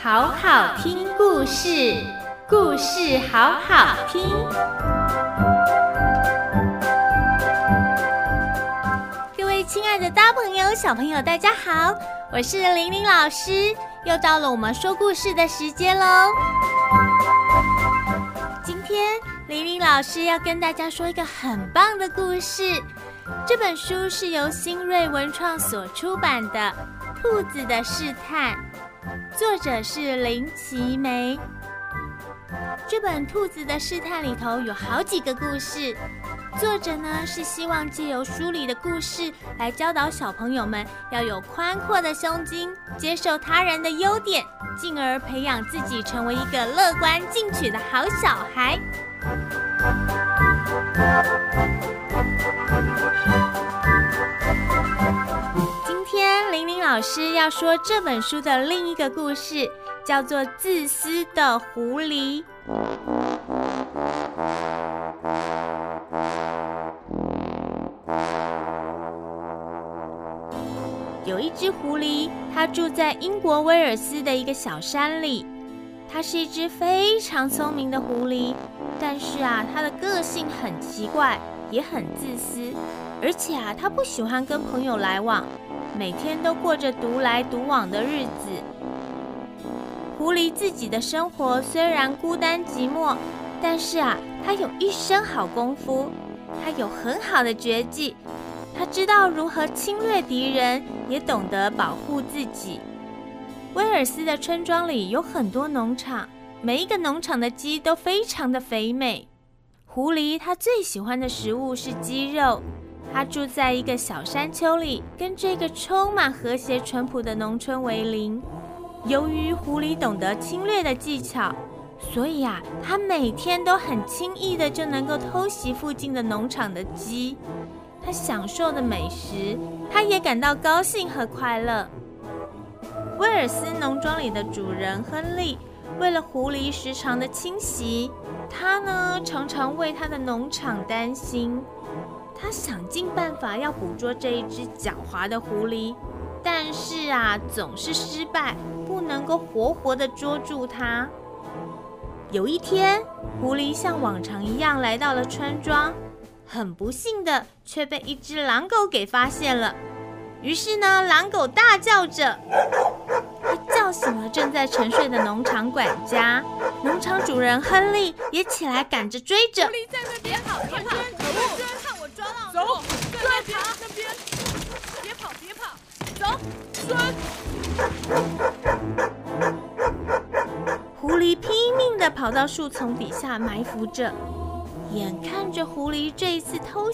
好好听故事故事好好听。各位亲爱的大朋友小朋友大家好我是玲玲老师又到了我们说故事的时间喽。今天玲玲老师要跟大家说一个很棒的故事这本书是由新锐文创所出版的。兔子的试探》。作者是林奇梅。这本《兔子的试探》里头有好几个故事，作者呢是希望借由书里的故事来教导小朋友们要有宽阔的胸襟，接受他人的优点，进而培养自己成为一个乐观进取的好小孩。师要说这本书的另一个故事，叫做《自私的狐狸》。有一只狐狸，它住在英国威尔斯的一个小山里。它是一只非常聪明的狐狸，但是啊，它的个性很奇怪，也很自私，而且啊，它不喜欢跟朋友来往。每天都过着独来独往的日子。狐狸自己的生活虽然孤单寂寞，但是啊，它有一身好功夫，它有很好的绝技，它知道如何侵略敌人，也懂得保护自己。威尔斯的村庄里有很多农场，每一个农场的鸡都非常的肥美。狐狸它最喜欢的食物是鸡肉。他住在一个小山丘里，跟这个充满和谐淳朴的农村为邻。由于狐狸懂得侵略的技巧，所以啊，他每天都很轻易的就能够偷袭附近的农场的鸡。他享受的美食，他也感到高兴和快乐。威尔斯农庄里的主人亨利，为了狐狸时常的侵袭，他呢常常为他的农场担心。他想尽办法要捕捉这一只狡猾的狐狸，但是啊，总是失败，不能够活活的捉住它。有一天，狐狸像往常一样来到了村庄，很不幸的却被一只狼狗给发现了。于是呢，狼狗大叫着，它叫醒了正在沉睡的农场管家。农场主人亨利也起来赶着追着。在那边，好，别跑，别跑。走，在那边，别跑，别跑，走，追！狐狸拼命的跑到树丛底下埋伏着，眼看着狐狸这一次偷袭